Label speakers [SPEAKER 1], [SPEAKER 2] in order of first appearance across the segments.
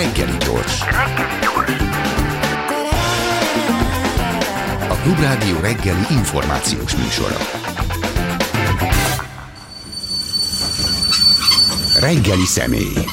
[SPEAKER 1] Reggeli gyors. A Klubrádió reggeli információs műsora. Reggeli személy.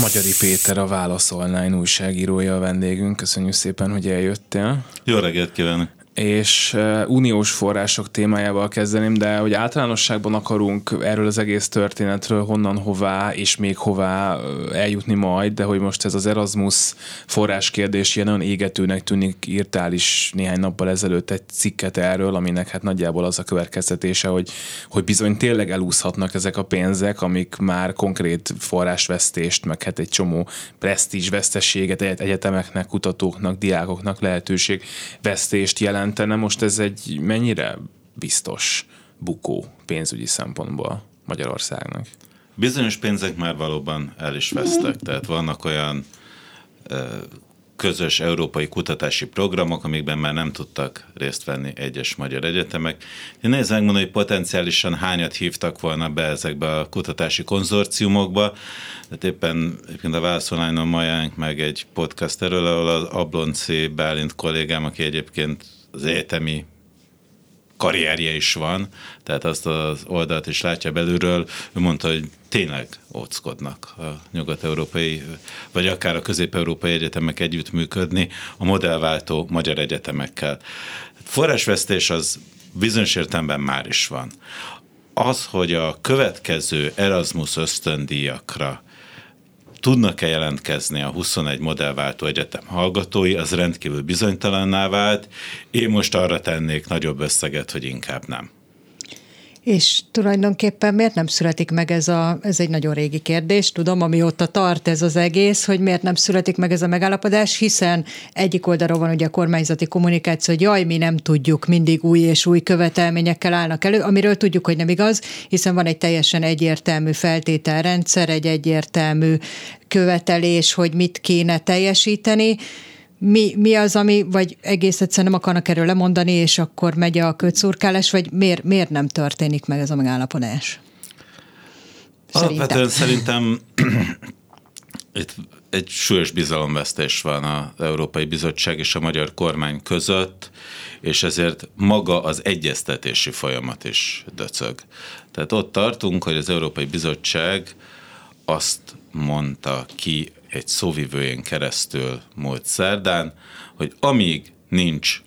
[SPEAKER 2] Magyari Péter a Válasz Online újságírója a vendégünk. Köszönjük szépen, hogy eljöttél.
[SPEAKER 3] Jó reggelt kívánok!
[SPEAKER 2] És uniós források témájával kezdeném, de hogy általánosságban akarunk erről az egész történetről honnan, hová és még hová eljutni majd, de hogy most ez az Erasmus forráskérdés ilyen nagyon égetőnek tűnik, írtál is néhány nappal ezelőtt egy cikket erről, aminek hát nagyjából az a következtetése, hogy, hogy bizony tényleg elúszhatnak ezek a pénzek, amik már konkrét forrásvesztést, meg hát egy csomó presztízs vesztességet egyetemeknek, kutatóknak, diákoknak lehetőség vesztést jelent jelentene. Most ez egy mennyire biztos bukó pénzügyi szempontból Magyarországnak?
[SPEAKER 3] Bizonyos pénzek már valóban el is vesztek, tehát vannak olyan közös európai kutatási programok, amikben már nem tudtak részt venni egyes magyar egyetemek. Én nézd megmondani, hogy potenciálisan hányat hívtak volna be ezekbe a kutatási konzorciumokba. Tehát éppen éppen a Válaszolányon majánk meg egy podcast erről, ahol az Ablonci Bálint kollégám, aki egyébként az egyetemi karrierje is van, tehát azt az oldalt is látja belülről, ő mondta, hogy tényleg óckodnak a nyugat-európai, vagy akár a közép-európai egyetemek együttműködni a modellváltó magyar egyetemekkel. Forrásvesztés az bizonyos értelemben már is van. Az, hogy a következő Erasmus ösztöndíjakra tudnak-e jelentkezni a 21 modellváltó egyetem hallgatói, az rendkívül bizonytalanná vált. Én most arra tennék nagyobb összeget, hogy inkább nem.
[SPEAKER 4] És tulajdonképpen miért nem születik meg ez a, ez egy nagyon régi kérdés, tudom, amióta tart ez az egész, hogy miért nem születik meg ez a megállapodás, hiszen egyik oldalról van ugye a kormányzati kommunikáció, hogy jaj, mi nem tudjuk, mindig új és új követelményekkel állnak elő, amiről tudjuk, hogy nem igaz, hiszen van egy teljesen egyértelmű feltételrendszer, egy egyértelmű követelés, hogy mit kéne teljesíteni, mi, mi az, ami, vagy egész egyszerűen nem akarnak erről lemondani, és akkor megy a kötszurkálás, vagy miért, miért nem történik meg ez a megállapodás?
[SPEAKER 3] Alapvetően szerintem itt egy súlyos bizalomvesztés van az Európai Bizottság és a magyar kormány között, és ezért maga az egyeztetési folyamat is döcög. Tehát ott tartunk, hogy az Európai Bizottság azt mondta ki egy szóvivőjén keresztül múlt szerdán, hogy amíg nincs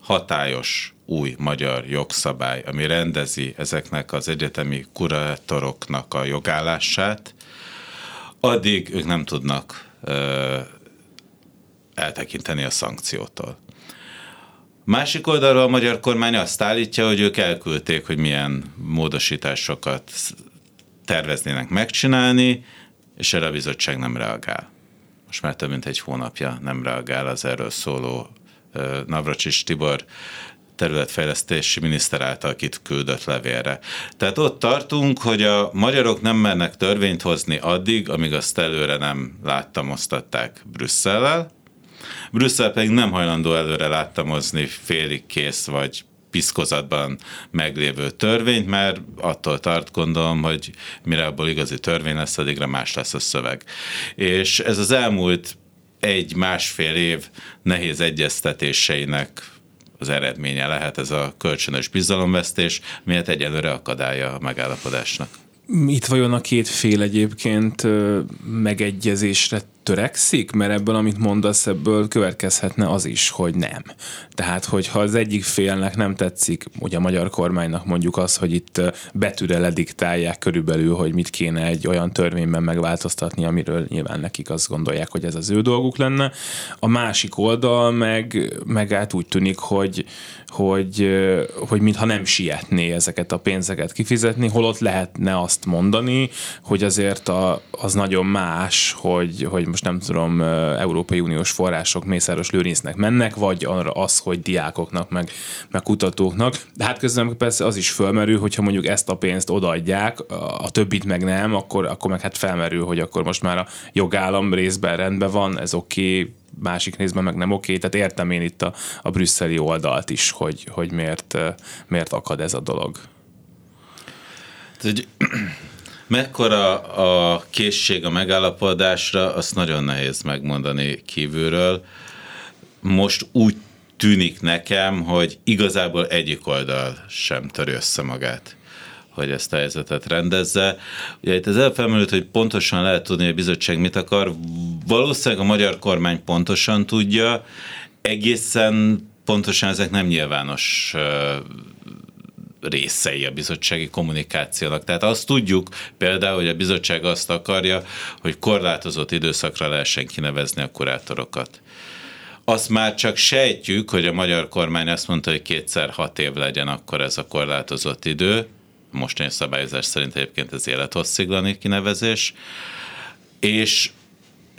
[SPEAKER 3] hatályos új magyar jogszabály, ami rendezi ezeknek az egyetemi kurátoroknak a jogállását, addig ők nem tudnak ö, eltekinteni a szankciótól. Másik oldalról a magyar kormány azt állítja, hogy ők elküldték, hogy milyen módosításokat terveznének megcsinálni, és erre a bizottság nem reagál. Most már több mint egy hónapja nem reagál az erről szóló Navracsis Tibor területfejlesztési miniszter által küldött levélre. Tehát ott tartunk, hogy a magyarok nem mernek törvényt hozni addig, amíg azt előre nem láttamoztatták Brüsszellel, Brüsszel pedig nem hajlandó előre láttamozni félig kész vagy piszkozatban meglévő törvényt, mert attól tart gondolom, hogy mire abból igazi törvény lesz, addigra más lesz a szöveg. És ez az elmúlt egy-másfél év nehéz egyeztetéseinek az eredménye lehet ez a kölcsönös bizalomvesztés, miért egyelőre akadálya a megállapodásnak.
[SPEAKER 2] Itt vajon a két fél egyébként megegyezésre törekszik? Mert ebből, amit mondasz, ebből következhetne az is, hogy nem. Tehát, hogyha az egyik félnek nem tetszik, ugye a magyar kormánynak mondjuk az, hogy itt betűre lediktálják körülbelül, hogy mit kéne egy olyan törvényben megváltoztatni, amiről nyilván nekik azt gondolják, hogy ez az ő dolguk lenne. A másik oldal meg, meg át úgy tűnik, hogy, hogy, hogy mintha nem sietné ezeket a pénzeket kifizetni, holott lehetne azt mondani, hogy azért a, az nagyon más, hogy, hogy most nem tudom, Európai Uniós források Mészáros Lőrincnek mennek, vagy arra az, hogy diákoknak, meg, meg kutatóknak. De hát közben persze az is fölmerül, hogyha mondjuk ezt a pénzt odaadják, a többit meg nem, akkor, akkor meg hát felmerül, hogy akkor most már a jogállam részben rendben van, ez oké, okay, másik részben meg nem oké, tehát értem én itt a, a brüsszeli oldalt is, hogy, hogy miért, miért akad ez a dolog.
[SPEAKER 3] Tehát, Mekkora a készség a megállapodásra, azt nagyon nehéz megmondani kívülről. Most úgy tűnik nekem, hogy igazából egyik oldal sem törő össze magát hogy ezt a helyzetet rendezze. Ugye itt az elfelmerült, hogy pontosan lehet tudni, hogy a bizottság mit akar. Valószínűleg a magyar kormány pontosan tudja, egészen pontosan ezek nem nyilvános részei a bizottsági kommunikációnak. Tehát azt tudjuk például, hogy a bizottság azt akarja, hogy korlátozott időszakra lehessen kinevezni a kurátorokat. Azt már csak sejtjük, hogy a magyar kormány azt mondta, hogy kétszer hat év legyen akkor ez a korlátozott idő. Mostani szabályozás szerint egyébként ez élethosszíglani kinevezés. És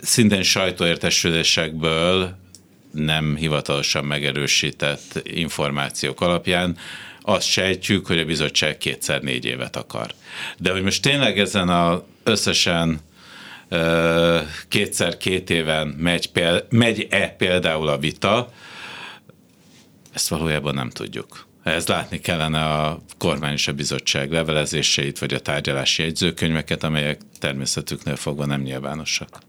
[SPEAKER 3] szintén sajtóértesülésekből nem hivatalosan megerősített információk alapján azt sejtjük, hogy a bizottság kétszer négy évet akar. De hogy most tényleg ezen a összesen kétszer két éven megy, megy-e például a vita, ezt valójában nem tudjuk. Ez látni kellene a kormány és a bizottság levelezéseit, vagy a tárgyalási jegyzőkönyveket, amelyek természetüknél fogva nem nyilvánosak.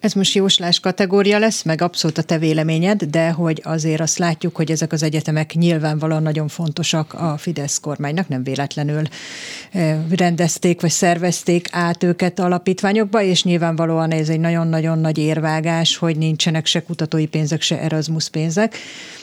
[SPEAKER 4] Ez most jóslás kategória lesz, meg abszolút a te véleményed, de hogy azért azt látjuk, hogy ezek az egyetemek nyilvánvalóan nagyon fontosak a Fidesz kormánynak, nem véletlenül eh, rendezték vagy szervezték át őket alapítványokba, és nyilvánvalóan ez egy nagyon-nagyon nagy érvágás, hogy nincsenek se kutatói pénzek, se Erasmus pénzek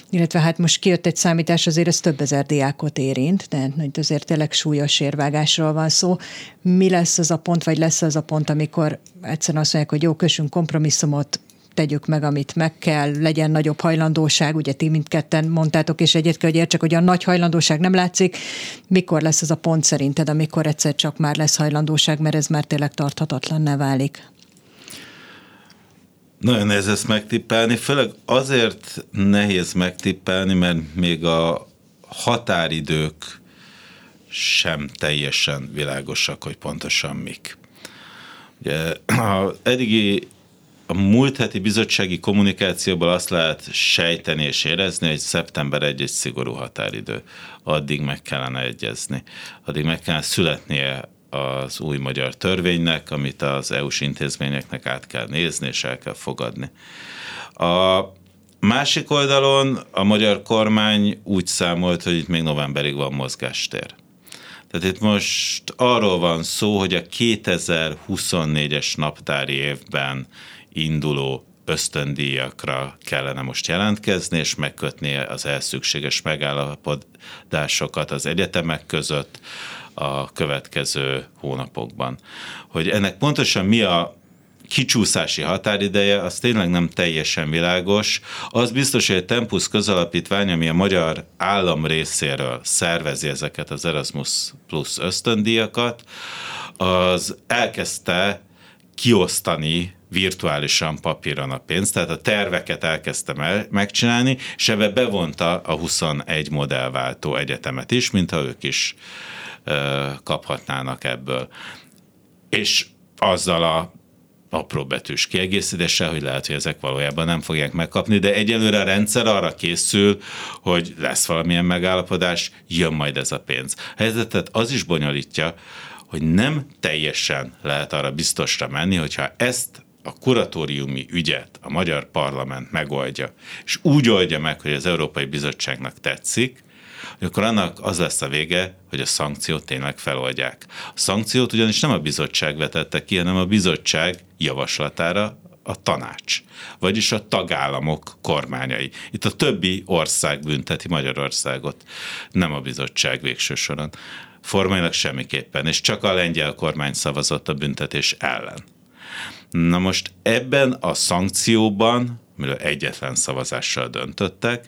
[SPEAKER 4] illetve hát most kijött egy számítás, azért ez több ezer diákot érint, de azért tényleg súlyos érvágásról van szó. Mi lesz az a pont, vagy lesz az a pont, amikor egyszerűen azt mondják, hogy jó, kössünk kompromisszumot, tegyük meg, amit meg kell, legyen nagyobb hajlandóság, ugye ti mindketten mondtátok, és egyet kell, hogy értsek, hogy a nagy hajlandóság nem látszik. Mikor lesz ez a pont szerinted, amikor egyszer csak már lesz hajlandóság, mert ez már tényleg tarthatatlan válik?
[SPEAKER 3] Nagyon nehéz ezt megtippelni, főleg azért nehéz megtippelni, mert még a határidők sem teljesen világosak, hogy pontosan mik. Ugye, a eddigi a múlt heti bizottsági kommunikációból azt lehet sejteni és érezni, hogy szeptember egy egy szigorú határidő. Addig meg kellene egyezni. Addig meg kellene születnie az új magyar törvénynek, amit az EU-s intézményeknek át kell nézni és el kell fogadni. A másik oldalon a magyar kormány úgy számolt, hogy itt még novemberig van mozgástér. Tehát itt most arról van szó, hogy a 2024-es naptári évben induló ösztöndíjakra kellene most jelentkezni, és megkötni az elszükséges megállapodásokat az egyetemek között, a következő hónapokban. Hogy ennek pontosan mi a kicsúszási határideje, az tényleg nem teljesen világos. Az biztos, hogy a Tempus közalapítvány, ami a magyar állam részéről szervezi ezeket az Erasmus Plus ösztöndíjakat, az elkezdte kiosztani virtuálisan papíron a pénzt, tehát a terveket elkezdte megcsinálni, és ebbe bevonta a 21 modellváltó egyetemet is, mintha ők is kaphatnának ebből. És azzal a apró betűs kiegészítéssel, hogy lehet, hogy ezek valójában nem fogják megkapni, de egyelőre a rendszer arra készül, hogy lesz valamilyen megállapodás, jön majd ez a pénz. A helyzetet az is bonyolítja, hogy nem teljesen lehet arra biztosra menni, hogyha ezt a kuratóriumi ügyet a magyar parlament megoldja, és úgy oldja meg, hogy az Európai Bizottságnak tetszik, akkor annak az lesz a vége, hogy a szankciót tényleg feloldják. A szankciót ugyanis nem a bizottság vetette ki, hanem a bizottság javaslatára a tanács, vagyis a tagállamok kormányai. Itt a többi ország bünteti Magyarországot, nem a bizottság végső soron. Formailag semmiképpen, és csak a lengyel kormány szavazott a büntetés ellen. Na most ebben a szankcióban, miről egyetlen szavazással döntöttek,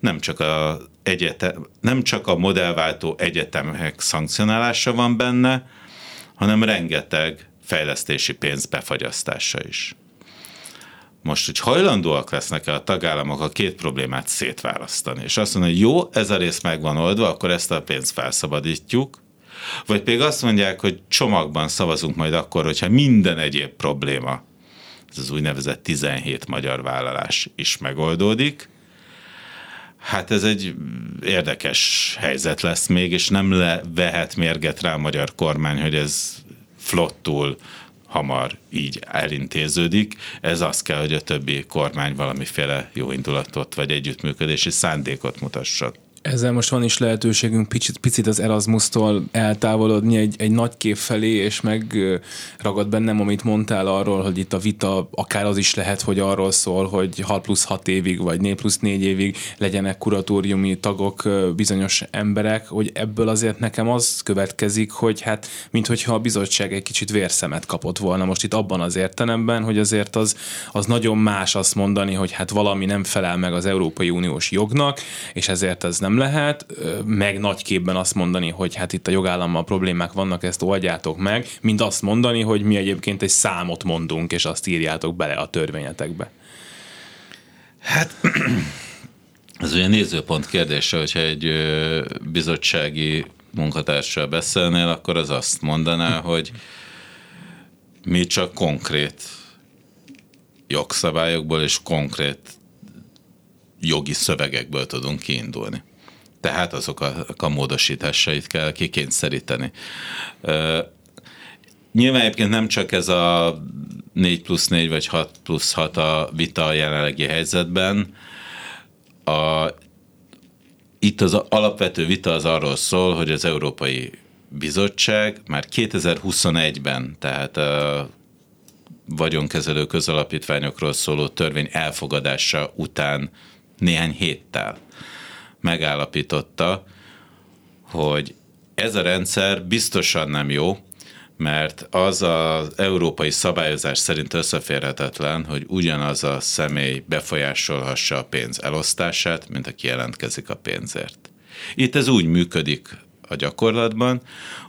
[SPEAKER 3] nem csak a, egyetem, nem csak a modellváltó egyetemek szankcionálása van benne, hanem rengeteg fejlesztési pénz befagyasztása is. Most, hogy hajlandóak lesznek-e a tagállamok a két problémát szétválasztani, és azt mondani, hogy jó, ez a rész meg van oldva, akkor ezt a pénzt felszabadítjuk, vagy pedig azt mondják, hogy csomagban szavazunk majd akkor, hogyha minden egyéb probléma, ez az úgynevezett 17 magyar vállalás is megoldódik, Hát ez egy érdekes helyzet lesz még, és nem levehet mérget rá a magyar kormány, hogy ez flottul, hamar így elintéződik. Ez azt kell, hogy a többi kormány valamiféle jó indulatot vagy együttműködési szándékot mutasson.
[SPEAKER 2] Ezzel most van is lehetőségünk picit, picit az Erasmus-tól eltávolodni egy, egy nagy kép felé, és megragad bennem, amit mondtál arról, hogy itt a vita akár az is lehet, hogy arról szól, hogy 6 plusz 6 évig, vagy 4 plusz 4 évig legyenek kuratóriumi tagok bizonyos emberek, hogy ebből azért nekem az következik, hogy hát, minthogyha a bizottság egy kicsit vérszemet kapott volna most itt abban az értelemben, hogy azért az, az nagyon más azt mondani, hogy hát valami nem felel meg az Európai Uniós jognak, és ezért ez nem lehet, meg nagy képben azt mondani, hogy hát itt a jogállammal problémák vannak, ezt oldjátok meg, mint azt mondani, hogy mi egyébként egy számot mondunk, és azt írjátok bele a törvényetekbe.
[SPEAKER 3] Hát ez ugye nézőpont kérdése, hogyha egy bizottsági munkatársal beszélnél, akkor az azt mondaná, hogy mi csak konkrét jogszabályokból és konkrét jogi szövegekből tudunk kiindulni tehát azok a, a módosításait kell kikényszeríteni. Nyilván egyébként nem csak ez a 4 plusz 4 vagy 6 plusz 6 a vita a jelenlegi helyzetben. A, itt az alapvető vita az arról szól, hogy az Európai Bizottság már 2021-ben, tehát a vagyonkezelő közalapítványokról szóló törvény elfogadása után néhány héttel megállapította, hogy ez a rendszer biztosan nem jó, mert az az európai szabályozás szerint összeférhetetlen, hogy ugyanaz a személy befolyásolhassa a pénz elosztását, mint aki jelentkezik a pénzért. Itt ez úgy működik a gyakorlatban,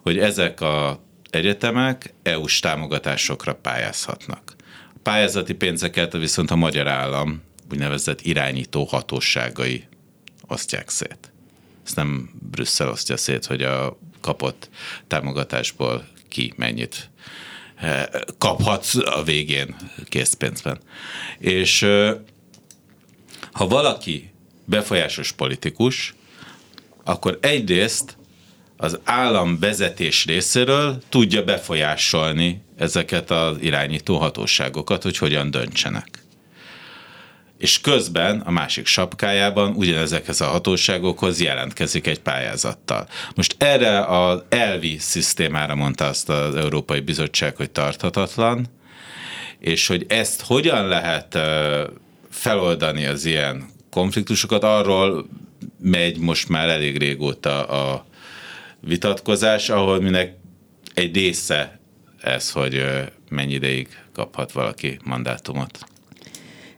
[SPEAKER 3] hogy ezek a egyetemek EU-s támogatásokra pályázhatnak. A pályázati pénzeket viszont a magyar állam úgynevezett irányító hatóságai osztják szét. Ezt nem Brüsszel osztja szét, hogy a kapott támogatásból ki mennyit eh, kaphat a végén készpénzben. És ha valaki befolyásos politikus, akkor egyrészt az állam vezetés részéről tudja befolyásolni ezeket az irányító hatóságokat, hogy hogyan döntsenek és közben a másik sapkájában ugyanezekhez a hatóságokhoz jelentkezik egy pályázattal. Most erre az elvi szisztémára mondta azt az Európai Bizottság, hogy tarthatatlan, és hogy ezt hogyan lehet feloldani az ilyen konfliktusokat, arról megy most már elég régóta a vitatkozás, ahol minek egy része ez, hogy mennyi ideig kaphat valaki mandátumot.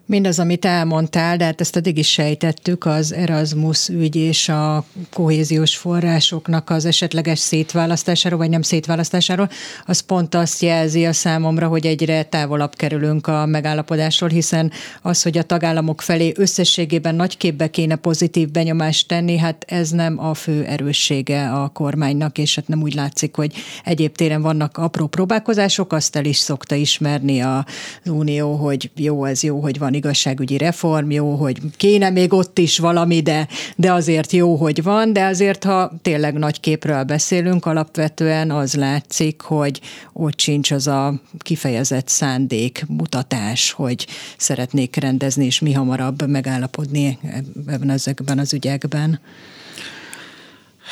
[SPEAKER 4] Mindaz, amit elmondtál, de hát ezt eddig is sejtettük, az Erasmus ügy és a kohéziós forrásoknak az esetleges szétválasztásáról, vagy nem szétválasztásáról, az pont azt jelzi a számomra, hogy egyre távolabb kerülünk a megállapodásról, hiszen az, hogy a tagállamok felé összességében nagy képbe kéne pozitív benyomást tenni, hát ez nem a fő erőssége a kormánynak, és hát nem úgy látszik, hogy egyéb téren vannak apró próbálkozások, azt el is szokta ismerni az Unió, hogy jó, ez jó, hogy van igazságügyi reform, jó, hogy kéne még ott is valami, de, de azért jó, hogy van, de azért, ha tényleg nagy képről beszélünk, alapvetően az látszik, hogy ott sincs az a kifejezett szándék, mutatás, hogy szeretnék rendezni, és mi hamarabb megállapodni ebben ezekben az ügyekben.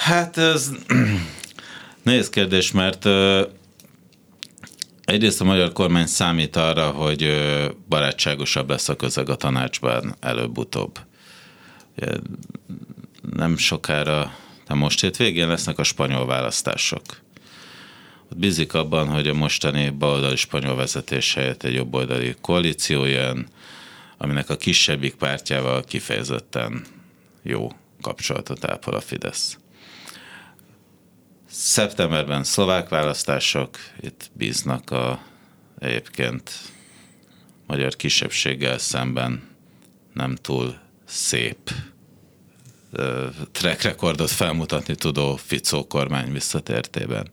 [SPEAKER 3] Hát ez nehéz kérdés, mert Egyrészt a magyar kormány számít arra, hogy barátságosabb lesz a közeg a tanácsban előbb-utóbb. Nem sokára, de most hét végén lesznek a spanyol választások. Ott bízik abban, hogy a mostani baloldali spanyol vezetés helyett egy jobboldali koalíció jön, aminek a kisebbik pártjával kifejezetten jó kapcsolatot ápol a Fidesz. Szeptemberben szlovák választások, itt bíznak a egyébként magyar kisebbséggel szemben nem túl szép track rekordot felmutatni tudó Ficó kormány visszatértében.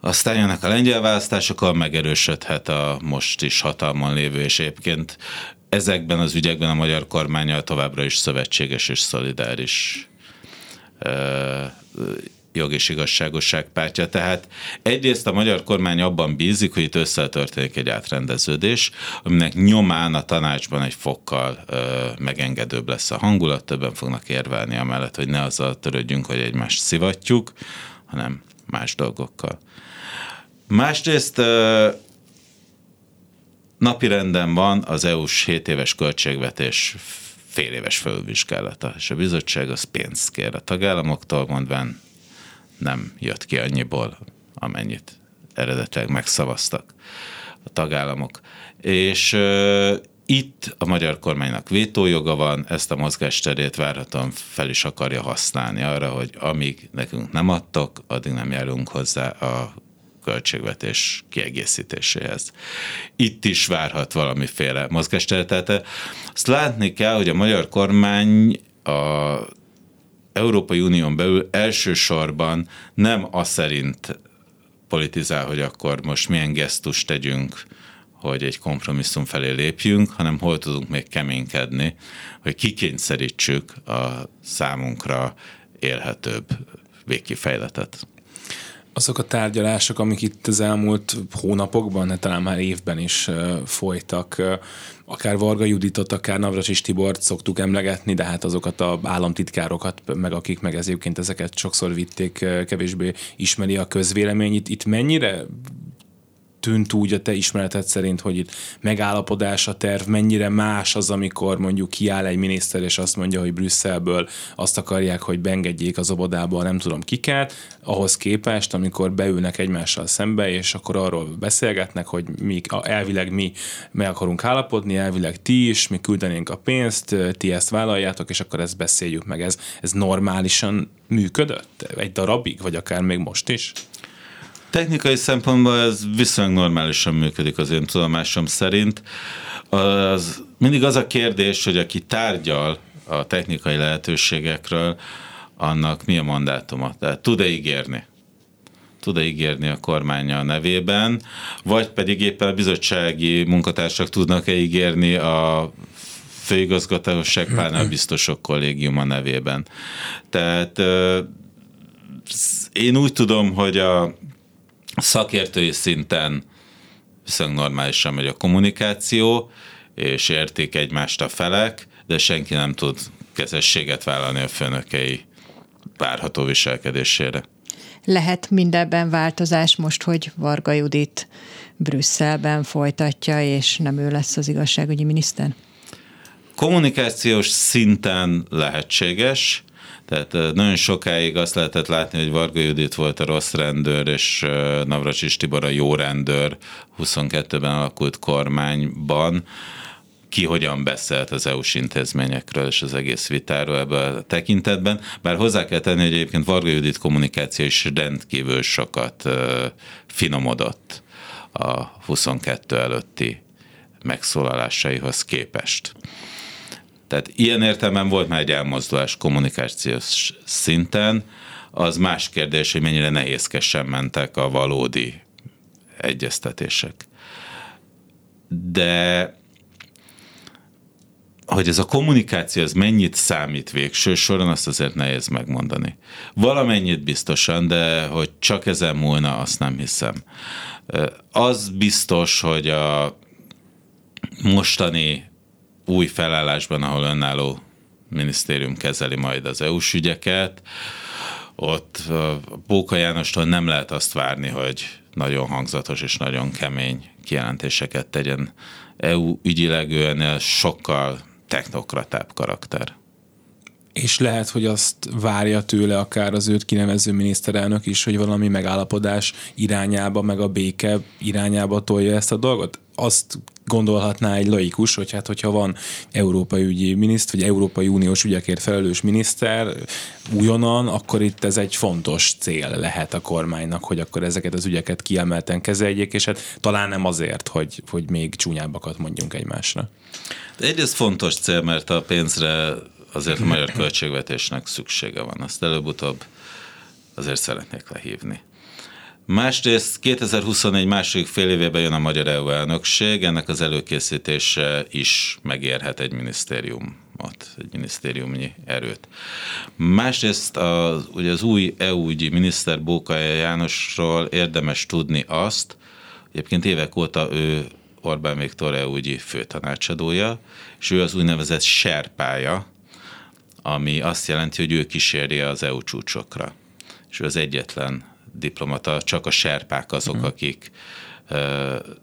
[SPEAKER 3] Aztán jönnek a lengyel választások, ahol megerősödhet a most is hatalmon lévő, és egyébként ezekben az ügyekben a magyar kormánya továbbra is szövetséges és szolidáris jog és igazságosság pártja. Tehát egyrészt a magyar kormány abban bízik, hogy itt összetörténik egy átrendeződés, aminek nyomán a tanácsban egy fokkal ö, megengedőbb lesz a hangulat, többen fognak érvelni amellett, hogy ne azzal törődjünk, hogy egymást szivatjuk, hanem más dolgokkal. Másrészt ö, napirenden van az EU-s 7 éves költségvetés fél éves felvizsgálata, és a bizottság az pénzt kér a tagállamoktól, mondván nem jött ki annyiból, amennyit eredetileg megszavaztak a tagállamok. És uh, itt a magyar kormánynak vétójoga van, ezt a mozgásterét várhatóan fel is akarja használni arra, hogy amíg nekünk nem adtok, addig nem járunk hozzá a költségvetés kiegészítéséhez. Itt is várhat valamiféle mozgásteret. Tehát azt látni kell, hogy a magyar kormány a Európai Unión belül elsősorban nem az szerint politizál, hogy akkor most milyen gesztust tegyünk, hogy egy kompromisszum felé lépjünk, hanem hol tudunk még keménykedni, hogy kikényszerítsük a számunkra élhetőbb végkifejletet
[SPEAKER 2] azok a tárgyalások, amik itt az elmúlt hónapokban, hát talán már évben is folytak, akár Varga Juditot, akár Navracsis Tibort szoktuk emlegetni, de hát azokat a államtitkárokat, meg akik meg ezért ezeket sokszor vitték, kevésbé ismeri a közvélemény. Itt, itt mennyire tűnt úgy a te ismereted szerint, hogy itt megállapodás a terv, mennyire más az, amikor mondjuk kiáll egy miniszter, és azt mondja, hogy Brüsszelből azt akarják, hogy beengedjék az obodába, nem tudom kiket, ahhoz képest, amikor beülnek egymással szembe, és akkor arról beszélgetnek, hogy mi, elvileg mi meg akarunk állapodni, elvileg ti is, mi küldenénk a pénzt, ti ezt vállaljátok, és akkor ezt beszéljük meg. Ez, ez normálisan működött? Egy darabig, vagy akár még most is?
[SPEAKER 3] Technikai szempontból ez viszonylag normálisan működik az én tudomásom szerint. Az, mindig az a kérdés, hogy aki tárgyal a technikai lehetőségekről, annak mi a mandátuma? Tehát tud-e ígérni? tud-e ígérni a kormánya nevében, vagy pedig éppen a bizottsági munkatársak tudnak-e ígérni a főigazgatóság pánál biztosok kollégiuma nevében. Tehát én úgy tudom, hogy a szakértői szinten viszonylag normálisan megy a kommunikáció, és értik egymást a felek, de senki nem tud kezességet vállalni a főnökei várható viselkedésére.
[SPEAKER 4] Lehet mindebben változás most, hogy Varga Judit Brüsszelben folytatja, és nem ő lesz az igazságügyi miniszter?
[SPEAKER 3] Kommunikációs szinten lehetséges, tehát nagyon sokáig azt lehetett látni, hogy Varga Judit volt a rossz rendőr, és Navracsis Tibor a jó rendőr 22-ben alakult kormányban ki hogyan beszélt az EU-s intézményekről és az egész vitáról ebben a tekintetben. Bár hozzá kell tenni, hogy egyébként Varga Judit kommunikáció is rendkívül sokat finomodott a 22 előtti megszólalásaihoz képest. Tehát ilyen értelemben volt már egy elmozdulás kommunikációs szinten, az más kérdés, hogy mennyire nehézkesen mentek a valódi egyeztetések. De hogy ez a kommunikáció az mennyit számít végső soron, azt azért nehéz megmondani. Valamennyit biztosan, de hogy csak ezen múlna, azt nem hiszem. Az biztos, hogy a mostani új felállásban, ahol önálló minisztérium kezeli majd az EU-s ügyeket, ott Bóka Jánostól nem lehet azt várni, hogy nagyon hangzatos és nagyon kemény kijelentéseket tegyen. EU ügyileg ő sokkal technokratább karakter.
[SPEAKER 2] És lehet, hogy azt várja tőle akár az őt kinevező miniszterelnök is, hogy valami megállapodás irányába, meg a béke irányába tolja ezt a dolgot? Azt gondolhatná egy laikus, hogy hát hogyha van Európai ügyi miniszter, vagy Európai Uniós ügyekért felelős miniszter újonnan, akkor itt ez egy fontos cél lehet a kormánynak, hogy akkor ezeket az ügyeket kiemelten kezeljék, és hát talán nem azért, hogy, hogy még csúnyábbakat mondjunk egymásra.
[SPEAKER 3] De egyrészt fontos cél, mert a pénzre azért a magyar költségvetésnek szüksége van. Azt előbb-utóbb azért szeretnék lehívni. Másrészt 2021 második fél évében jön a magyar EU elnökség, ennek az előkészítése is megérhet egy minisztériumot, egy minisztériumnyi erőt. Másrészt az, ugye az új EU-ügyi miniszter Bókaja Jánosról érdemes tudni azt, egyébként évek óta ő Orbán Viktor EU-ügyi főtanácsadója, és ő az úgynevezett serpája, ami azt jelenti, hogy ő kíséri az EU csúcsokra. És ő az egyetlen diplomata, csak a serpák azok, mm. akik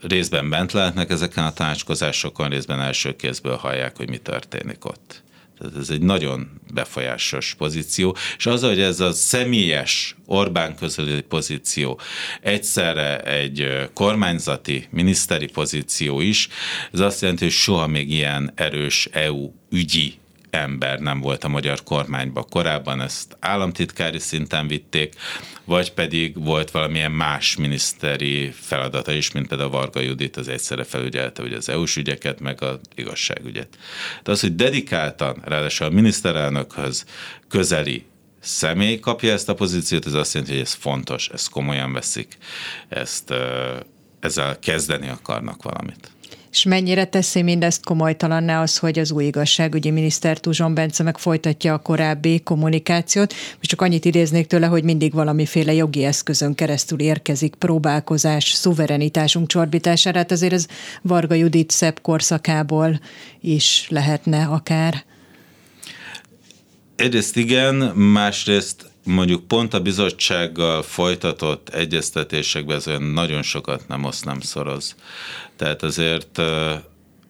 [SPEAKER 3] részben bent lehetnek ezeken a tanácskozásokon, részben első kézből hallják, hogy mi történik ott. Tehát ez egy nagyon befolyásos pozíció, és az, hogy ez a személyes Orbán közeli pozíció egyszerre egy kormányzati, miniszteri pozíció is, ez azt jelenti, hogy soha még ilyen erős EU ügyi ember nem volt a magyar kormányban korábban, ezt államtitkári szinten vitték, vagy pedig volt valamilyen más miniszteri feladata is, mint például Varga Judit az egyszerre felügyelte hogy az EU-s ügyeket, meg az igazságügyet. De az, hogy dedikáltan, ráadásul a miniszterelnökhöz közeli személy kapja ezt a pozíciót, ez azt jelenti, hogy ez fontos, ezt komolyan veszik, ezt ezzel kezdeni akarnak valamit.
[SPEAKER 4] És mennyire teszi mindezt komolytalanná az, hogy az új igazságügyi miniszter Tuzson Bence meg folytatja a korábbi kommunikációt. Most csak annyit idéznék tőle, hogy mindig valamiféle jogi eszközön keresztül érkezik próbálkozás, szuverenitásunk csorbítására. Hát azért ez Varga Judit szebb korszakából is lehetne akár.
[SPEAKER 3] Egyrészt igen, másrészt mondjuk pont a bizottsággal folytatott egyeztetésekben ez olyan nagyon sokat nem oszt, nem szoroz. Tehát azért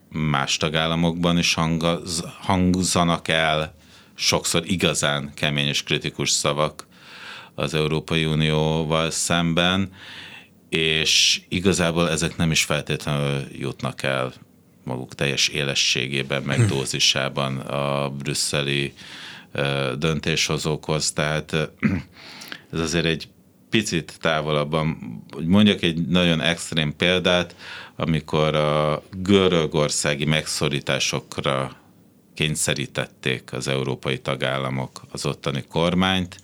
[SPEAKER 3] más tagállamokban is hangaz, hangzanak el sokszor igazán kemény és kritikus szavak az Európai Unióval szemben, és igazából ezek nem is feltétlenül jutnak el maguk teljes élességében, meg dózisában a brüsszeli döntéshozókhoz, tehát ez azért egy picit távolabban, mondjak egy nagyon extrém példát, amikor a görögországi megszorításokra kényszerítették az európai tagállamok az ottani kormányt,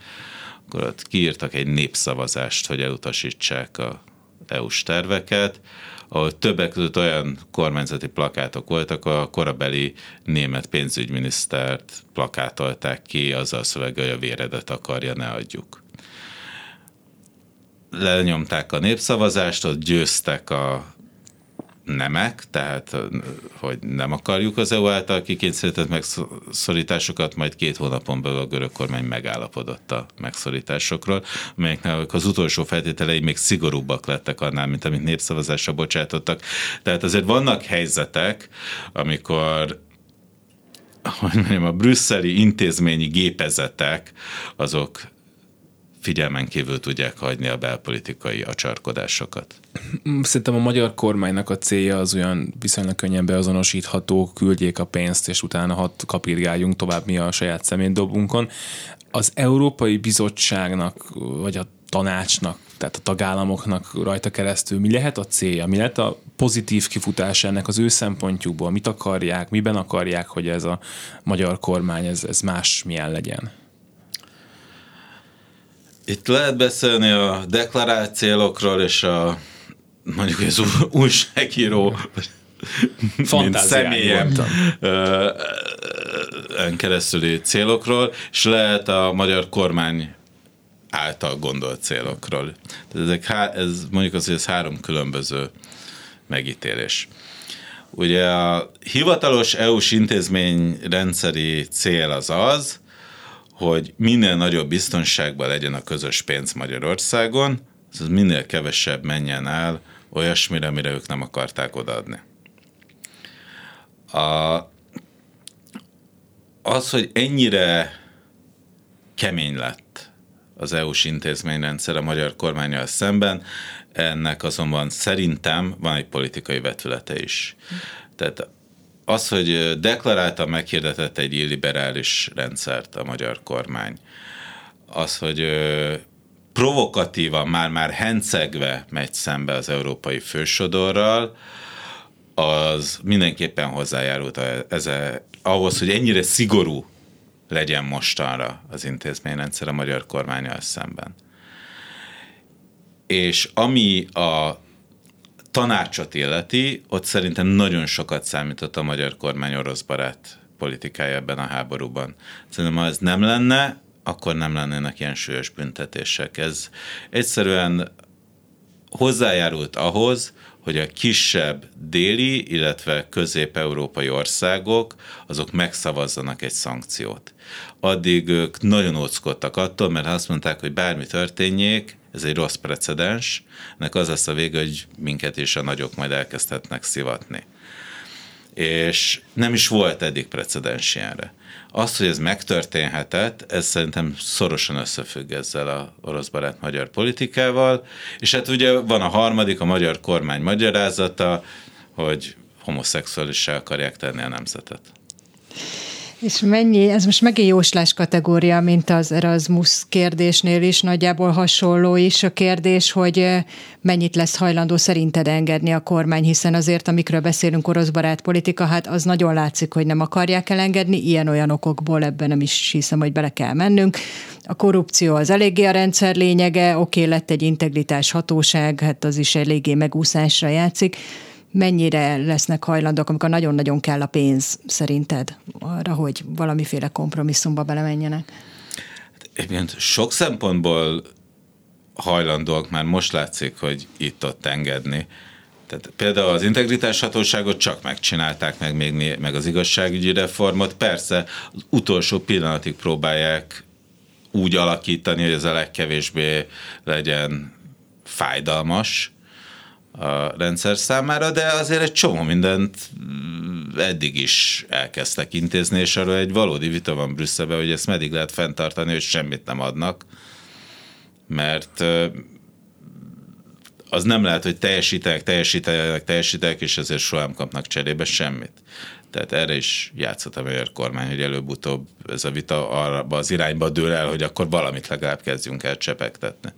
[SPEAKER 3] akkor ott kiírtak egy népszavazást, hogy elutasítsák a EU-s terveket, ahol többek között olyan kormányzati plakátok voltak, a korabeli német pénzügyminisztert plakátolták ki, azzal szöveggel, hogy a véredet akarja, ne adjuk. Lenyomták a népszavazást, ott győztek a nemek, tehát hogy nem akarjuk az EU által kikényszerített megszorításokat, majd két hónapon belül a görög kormány megállapodott a megszorításokról, amelyeknek az utolsó feltételei még szigorúbbak lettek annál, mint amit népszavazásra bocsátottak. Tehát azért vannak helyzetek, amikor hogy mondjam, a brüsszeli intézményi gépezetek azok figyelmen kívül tudják hagyni a belpolitikai acsarkodásokat.
[SPEAKER 2] Szerintem a magyar kormánynak a célja az olyan viszonylag könnyen beazonosítható, küldjék a pénzt, és utána hat kapirgáljunk tovább mi a saját szemétdobunkon. Az Európai Bizottságnak, vagy a tanácsnak, tehát a tagállamoknak rajta keresztül mi lehet a célja, mi lehet a pozitív kifutás ennek az ő szempontjukból, mit akarják, miben akarják, hogy ez a magyar kormány, ez, ez más milyen legyen?
[SPEAKER 3] Itt lehet beszélni a deklarált célokról és a mondjuk az újságíró mint személyem keresztüli célokról, és lehet a magyar kormány által gondolt célokról. Tehát ezek há, ez mondjuk az, hogy ez három különböző megítélés. Ugye a hivatalos EU-s intézmény rendszeri cél az az, hogy minél nagyobb biztonságban legyen a közös pénz Magyarországon, az minél kevesebb menjen el olyasmire, amire ők nem akarták odaadni. A, az, hogy ennyire kemény lett az EU-s intézményrendszer a magyar kormányjal szemben, ennek azonban szerintem van egy politikai vetülete is. Tehát az, hogy deklaráltan meghirdetett egy illiberális rendszert a magyar kormány, az, hogy provokatívan, már-már hencegve megy szembe az európai fősodorral, az mindenképpen hozzájárult ez a, ahhoz, hogy ennyire szigorú legyen mostanra az intézményrendszer a magyar kormányal szemben. És ami a tanácsot illeti, ott szerintem nagyon sokat számított a magyar kormány orosz barát politikája ebben a háborúban. Szerintem, ha ez nem lenne, akkor nem lennének ilyen súlyos büntetések. Ez egyszerűen hozzájárult ahhoz, hogy a kisebb déli, illetve közép-európai országok, azok megszavazzanak egy szankciót. Addig ők nagyon óckodtak attól, mert azt mondták, hogy bármi történjék, ez egy rossz precedens, ennek az lesz a vége, hogy minket is a nagyok majd elkezdhetnek szivatni. És nem is volt eddig precedens ilyenre. Az, hogy ez megtörténhetett, ez szerintem szorosan összefügg ezzel a orosz barát magyar politikával, és hát ugye van a harmadik, a magyar kormány magyarázata, hogy homoszexuálissá akarják tenni a nemzetet.
[SPEAKER 4] És mennyi, ez most megint jóslás kategória, mint az Erasmus kérdésnél is, nagyjából hasonló is a kérdés, hogy mennyit lesz hajlandó szerinted engedni a kormány, hiszen azért, amikről beszélünk, orosz barát politika, hát az nagyon látszik, hogy nem akarják elengedni, ilyen-olyan okokból ebben nem is hiszem, hogy bele kell mennünk. A korrupció az eléggé a rendszer lényege, oké, lett egy integritás hatóság, hát az is eléggé megúszásra játszik mennyire lesznek hajlandók, amikor nagyon-nagyon kell a pénz szerinted arra, hogy valamiféle kompromisszumba belemenjenek?
[SPEAKER 3] Egyébként sok szempontból hajlandóak, már most látszik, hogy itt-ott engedni. Tehát például az integritás hatóságot csak megcsinálták meg, még, meg az igazságügyi reformot. Persze az utolsó pillanatig próbálják úgy alakítani, hogy ez a legkevésbé legyen fájdalmas, a rendszer számára, de azért egy csomó mindent eddig is elkezdtek intézni, és arról egy valódi vita van Brüsszelben, hogy ezt meddig lehet fenntartani, hogy semmit nem adnak, mert az nem lehet, hogy teljesítenek, teljesítenek, teljesítenek, és ezért soha nem kapnak cserébe semmit. Tehát erre is játszott a magyar kormány, hogy előbb-utóbb ez a vita arra az irányba dől el, hogy akkor valamit legalább kezdjünk el csepegtetni.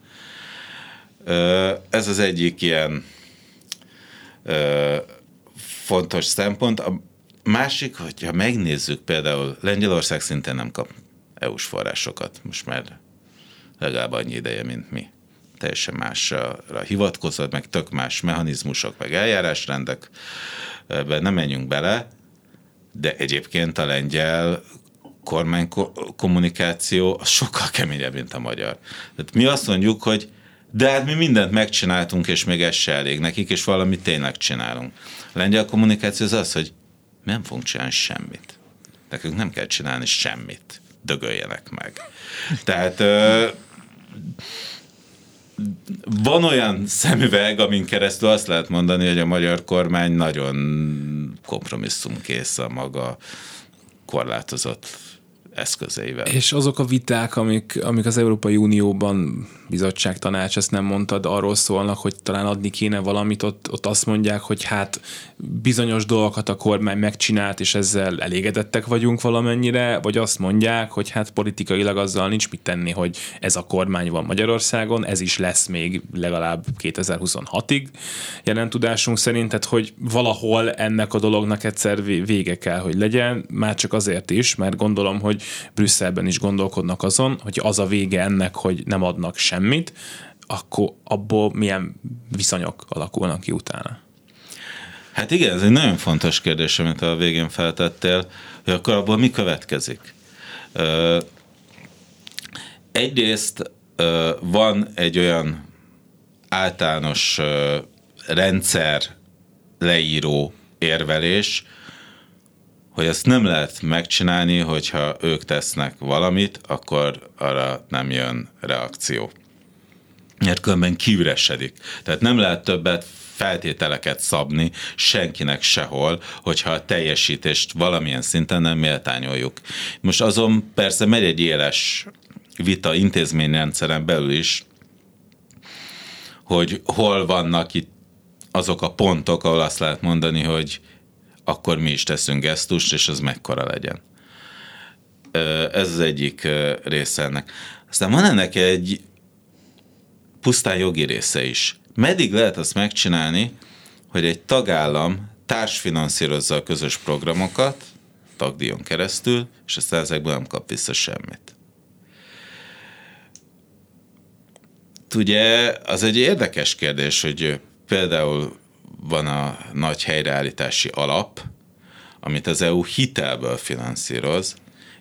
[SPEAKER 3] Ez az egyik ilyen fontos szempont. A másik, hogyha megnézzük például Lengyelország szintén nem kap EU-s forrásokat, most már legalább annyi ideje, mint mi. Teljesen másra hivatkozott, meg tök más mechanizmusok, meg eljárásrendek, ebben nem menjünk bele, de egyébként a lengyel kormány kommunikáció sokkal keményebb, mint a magyar. Tehát mi azt mondjuk, hogy de hát mi mindent megcsináltunk, és még ez se elég nekik, és valamit tényleg csinálunk. A lengyel kommunikáció az az, hogy nem fogunk csinálni semmit. Nekünk nem kell csinálni semmit. Dögöljenek meg. Tehát ö, van olyan szemüveg, amin keresztül azt lehet mondani, hogy a magyar kormány nagyon kompromisszumkész a maga korlátozott eszközeivel.
[SPEAKER 2] És azok a viták, amik, amik az Európai Unióban bizottság tanács, ezt nem mondtad, arról szólnak, hogy talán adni kéne valamit, ott, ott azt mondják, hogy hát bizonyos dolgokat a kormány megcsinált, és ezzel elégedettek vagyunk valamennyire, vagy azt mondják, hogy hát politikailag azzal nincs mit tenni, hogy ez a kormány van Magyarországon, ez is lesz még legalább 2026-ig jelen tudásunk szerint, tehát hogy valahol ennek a dolognak egyszer vége kell, hogy legyen, már csak azért is, mert gondolom, hogy Brüsszelben is gondolkodnak azon, hogy az a vége ennek, hogy nem adnak semmit, akkor abból milyen viszonyok alakulnak ki utána?
[SPEAKER 3] Hát igen, ez egy nagyon fontos kérdés, amit a végén feltettél, hogy akkor abból mi következik. Egyrészt van egy olyan általános rendszer leíró érvelés, hogy ezt nem lehet megcsinálni, hogyha ők tesznek valamit, akkor arra nem jön reakció. Mert különben kiüresedik. Tehát nem lehet többet feltételeket szabni senkinek sehol, hogyha a teljesítést valamilyen szinten nem méltányoljuk. Most azon persze megy egy éles vita intézményrendszeren belül is, hogy hol vannak itt azok a pontok, ahol azt lehet mondani, hogy akkor mi is teszünk gesztust, és az mekkora legyen. Ez az egyik része ennek. Aztán van ennek egy pusztán jogi része is. Meddig lehet azt megcsinálni, hogy egy tagállam társfinanszírozza a közös programokat, tagdíjon keresztül, és aztán ezekből nem kap vissza semmit. ugye az egy érdekes kérdés, hogy például van a nagy helyreállítási alap, amit az EU hitelből finanszíroz,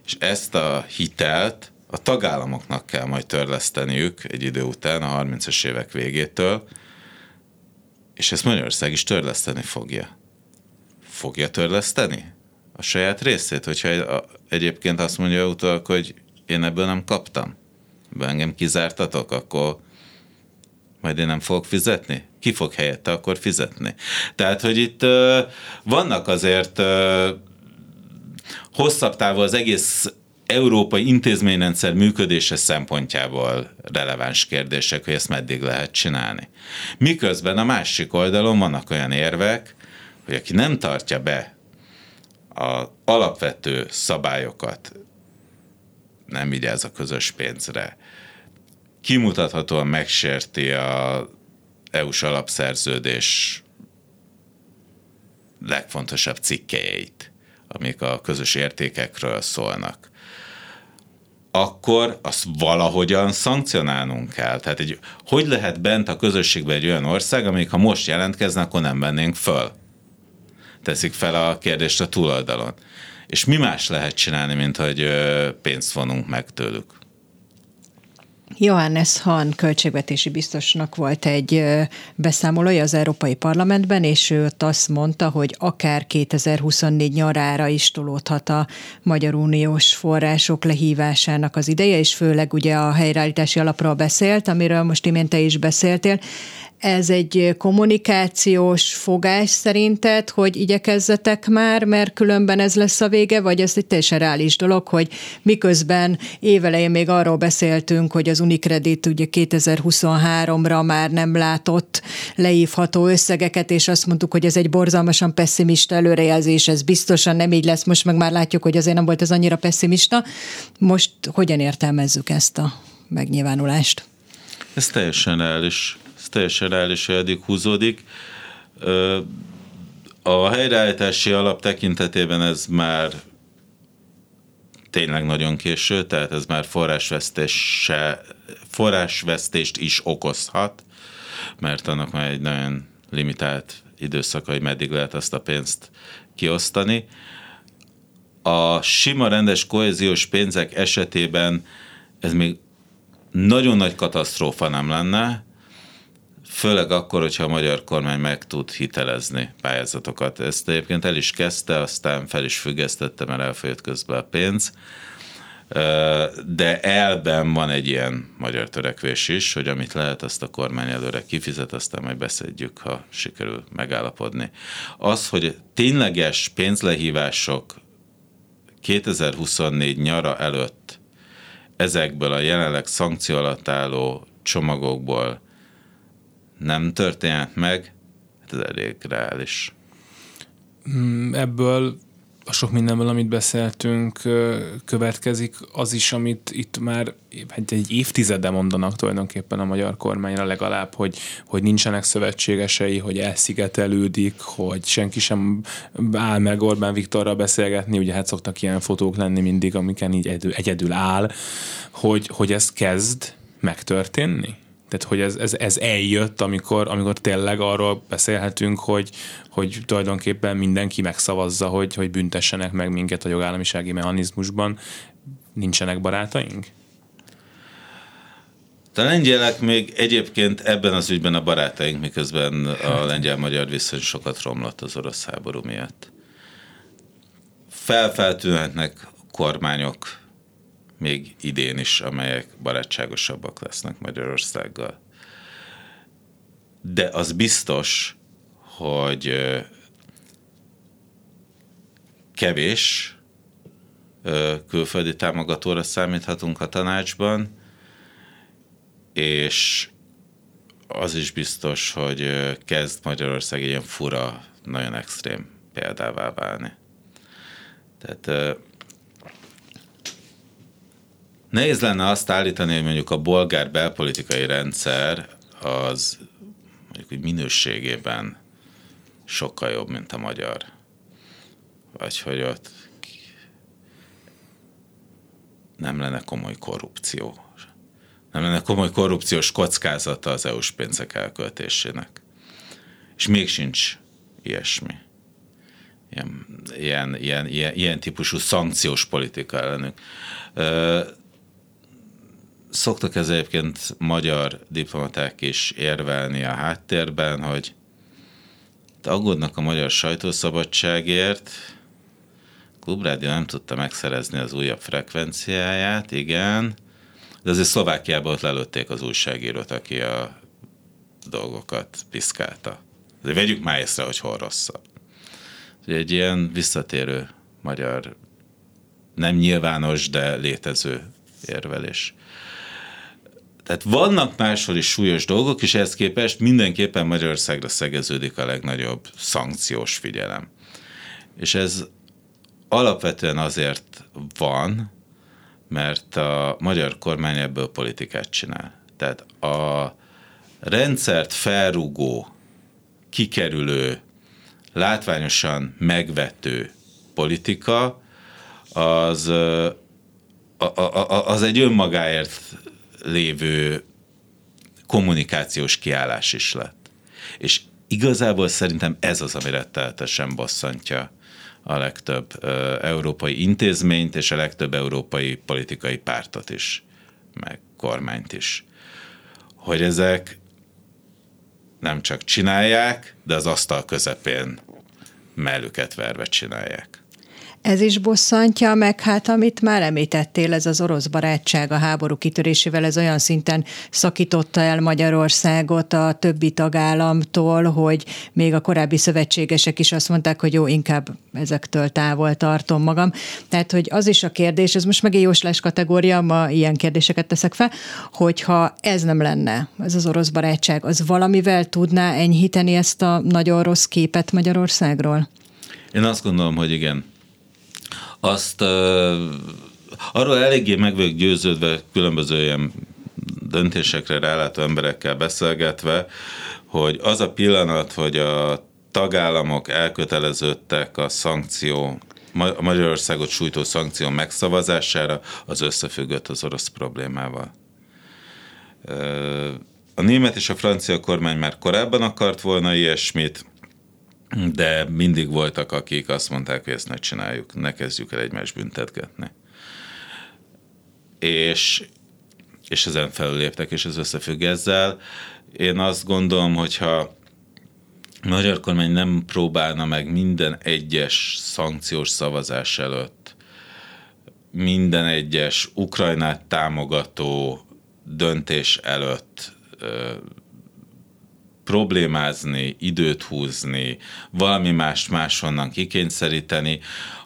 [SPEAKER 3] és ezt a hitelt a tagállamoknak kell majd törleszteniük egy idő után, a 30-as évek végétől, és ezt Magyarország is törleszteni fogja. Fogja törleszteni a saját részét, hogyha egyébként azt mondja utólag, hogy én ebből nem kaptam, ebből engem kizártatok, akkor majd én nem fogok fizetni? Ki fog helyette akkor fizetni? Tehát, hogy itt uh, vannak azért uh, hosszabb távol az egész európai intézményrendszer működése szempontjából releváns kérdések, hogy ezt meddig lehet csinálni. Miközben a másik oldalon vannak olyan érvek, hogy aki nem tartja be az alapvető szabályokat, nem vigyáz a közös pénzre, kimutathatóan megsérti a EU-s alapszerződés legfontosabb cikkeit, amik a közös értékekről szólnak, akkor azt valahogyan szankcionálnunk kell. Tehát egy, hogy lehet bent a közösségben egy olyan ország, amik ha most jelentkeznek, akkor nem vennénk föl. Teszik fel a kérdést a túloldalon. És mi más lehet csinálni, mint hogy pénzt vonunk meg tőlük?
[SPEAKER 4] Johannes Hahn költségvetési biztosnak volt egy beszámolója az Európai Parlamentben, és ő ott azt mondta, hogy akár 2024 nyarára is tolódhat a Magyar Uniós források lehívásának az ideje, és főleg ugye a helyreállítási alapról beszélt, amiről most imént te is beszéltél. Ez egy kommunikációs fogás szerinted, hogy igyekezzetek már, mert különben ez lesz a vége, vagy ez egy teljesen reális dolog, hogy miközben évelején még arról beszéltünk, hogy az Unicredit ugye 2023-ra már nem látott leívható összegeket, és azt mondtuk, hogy ez egy borzalmasan pessimista előrejelzés, ez biztosan nem így lesz, most meg már látjuk, hogy azért nem volt ez annyira pessimista. Most hogyan értelmezzük ezt a megnyilvánulást?
[SPEAKER 3] Ez teljesen reális teljesen reális, eddig húzódik. A helyreállítási alap tekintetében ez már tényleg nagyon késő, tehát ez már forrásvesztést is okozhat, mert annak már egy nagyon limitált időszaka, hogy meddig lehet azt a pénzt kiosztani. A sima rendes kohéziós pénzek esetében ez még nagyon nagy katasztrófa nem lenne, főleg akkor, hogyha a magyar kormány meg tud hitelezni pályázatokat. Ezt egyébként el is kezdte, aztán fel is függesztette, mert elfolyott közben a pénz. De elben van egy ilyen magyar törekvés is, hogy amit lehet, azt a kormány előre kifizet, aztán majd beszedjük, ha sikerül megállapodni. Az, hogy tényleges pénzlehívások 2024 nyara előtt ezekből a jelenleg szankció alatt álló csomagokból nem történt meg, hát ez elég reális.
[SPEAKER 2] Mm, ebből a sok mindenből, amit beszéltünk, következik az is, amit itt már egy évtizede mondanak tulajdonképpen a magyar kormányra legalább, hogy, hogy nincsenek szövetségesei, hogy elszigetelődik, hogy senki sem áll meg Orbán Viktorral beszélgetni, ugye hát szoktak ilyen fotók lenni mindig, amiken így egyedül, egyedül áll, hogy, hogy ez kezd megtörténni? Tehát, hogy ez, ez, ez eljött, amikor, amikor tényleg arról beszélhetünk, hogy, hogy tulajdonképpen mindenki megszavazza, hogy, hogy büntessenek meg minket a jogállamisági mechanizmusban. Nincsenek barátaink?
[SPEAKER 3] A lengyelek még egyébként ebben az ügyben a barátaink, miközben a lengyel-magyar viszony sokat romlott az orosz háború miatt. Felfeltűnhetnek kormányok, még idén is, amelyek barátságosabbak lesznek Magyarországgal. De az biztos, hogy kevés külföldi támogatóra számíthatunk a tanácsban, és az is biztos, hogy kezd Magyarország ilyen fura, nagyon extrém példává válni. Tehát Nehéz lenne azt állítani, hogy mondjuk a bolgár belpolitikai rendszer az mondjuk hogy minőségében sokkal jobb, mint a magyar. Vagy hogy ott nem lenne komoly korrupció. nem lenne komoly korrupciós kockázata az EU-s pénzek elköltésének. És még sincs ilyesmi. Ilyen, ilyen, ilyen, ilyen, ilyen típusú szankciós politika ellenük. Szoktak ez egyébként magyar diplomaták is érvelni a háttérben, hogy aggódnak a magyar sajtószabadságért, Klubrádió nem tudta megszerezni az újabb frekvenciáját, igen, de azért Szlovákiában ott lelőtték az újságírót, aki a dolgokat piszkálta. De vegyük már észre, hogy hol rosszabb. Egy ilyen visszatérő magyar, nem nyilvános, de létező érvelés. Tehát vannak máshol is súlyos dolgok, és ehhez képest mindenképpen Magyarországra szegeződik a legnagyobb szankciós figyelem. És ez alapvetően azért van, mert a magyar kormány ebből politikát csinál. Tehát a rendszert felrugó, kikerülő, látványosan megvető politika az, az egy önmagáért lévő kommunikációs kiállás is lett. És igazából szerintem ez az, ami retteltesen bosszantja a legtöbb ö, európai intézményt és a legtöbb európai politikai pártot is, meg kormányt is. Hogy ezek nem csak csinálják, de az asztal közepén mellüket verve csinálják.
[SPEAKER 4] Ez is bosszantja, meg hát amit már említettél, ez az orosz barátság a háború kitörésével, ez olyan szinten szakította el Magyarországot a többi tagállamtól, hogy még a korábbi szövetségesek is azt mondták, hogy jó, inkább ezektől távol tartom magam. Tehát, hogy az is a kérdés, ez most megint jóslás kategória, ma ilyen kérdéseket teszek fel, hogyha ez nem lenne, ez az orosz barátság, az valamivel tudná enyhíteni ezt a nagyon rossz képet Magyarországról?
[SPEAKER 3] Én azt gondolom, hogy igen azt arról eléggé meg vagyok győződve különböző ilyen döntésekre rálátó emberekkel beszélgetve, hogy az a pillanat, hogy a tagállamok elköteleződtek a szankció, Magyarországot sújtó szankció megszavazására, az összefüggött az orosz problémával. A német és a francia kormány már korábban akart volna ilyesmit, de mindig voltak, akik azt mondták, hogy ezt ne csináljuk, ne kezdjük el egymást büntetgetni. És, és ezen felüléptek, és ez összefügg ezzel. Én azt gondolom, hogyha a magyar kormány nem próbálna meg minden egyes szankciós szavazás előtt, minden egyes Ukrajnát támogató döntés előtt problémázni, időt húzni, valami mást máshonnan kikényszeríteni,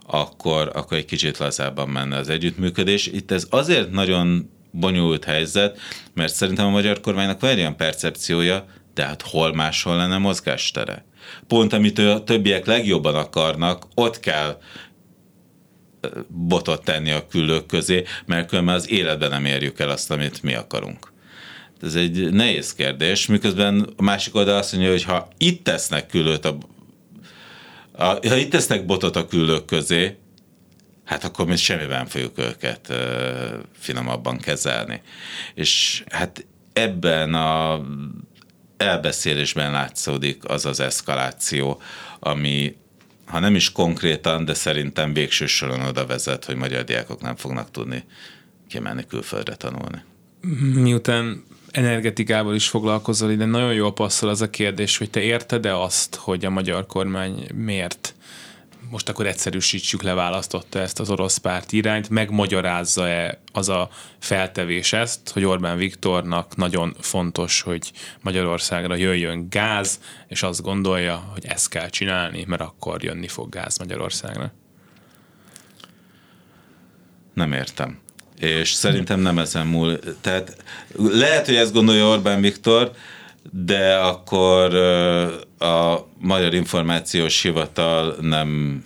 [SPEAKER 3] akkor, akkor egy kicsit lazábban menne az együttműködés. Itt ez azért nagyon bonyolult helyzet, mert szerintem a magyar kormánynak van egy olyan percepciója, de hát hol máshol lenne mozgástere. Pont amit a többiek legjobban akarnak, ott kell botot tenni a küldők közé, mert különben az életben nem érjük el azt, amit mi akarunk. Ez egy nehéz kérdés, miközben a másik oldal azt mondja, hogy ha itt tesznek küldőt a, a ha itt tesznek botot a küldők közé, hát akkor mi semmiben fogjuk őket uh, finomabban kezelni. És hát ebben a elbeszélésben látszódik az az eszkaláció, ami ha nem is konkrétan, de szerintem végső soron oda vezet, hogy magyar diákok nem fognak tudni kimenni külföldre tanulni.
[SPEAKER 2] Miután energetikával is foglalkozol, de nagyon jól passzol az a kérdés, hogy te érted-e azt, hogy a magyar kormány miért most akkor egyszerűsítsük le, választotta ezt az orosz párt irányt, megmagyarázza-e az a feltevés ezt, hogy Orbán Viktornak nagyon fontos, hogy Magyarországra jöjjön gáz, és azt gondolja, hogy ezt kell csinálni, mert akkor jönni fog gáz Magyarországra?
[SPEAKER 3] Nem értem és szerintem nem ezen múl. Tehát lehet, hogy ezt gondolja Orbán Viktor, de akkor a Magyar Információs Hivatal nem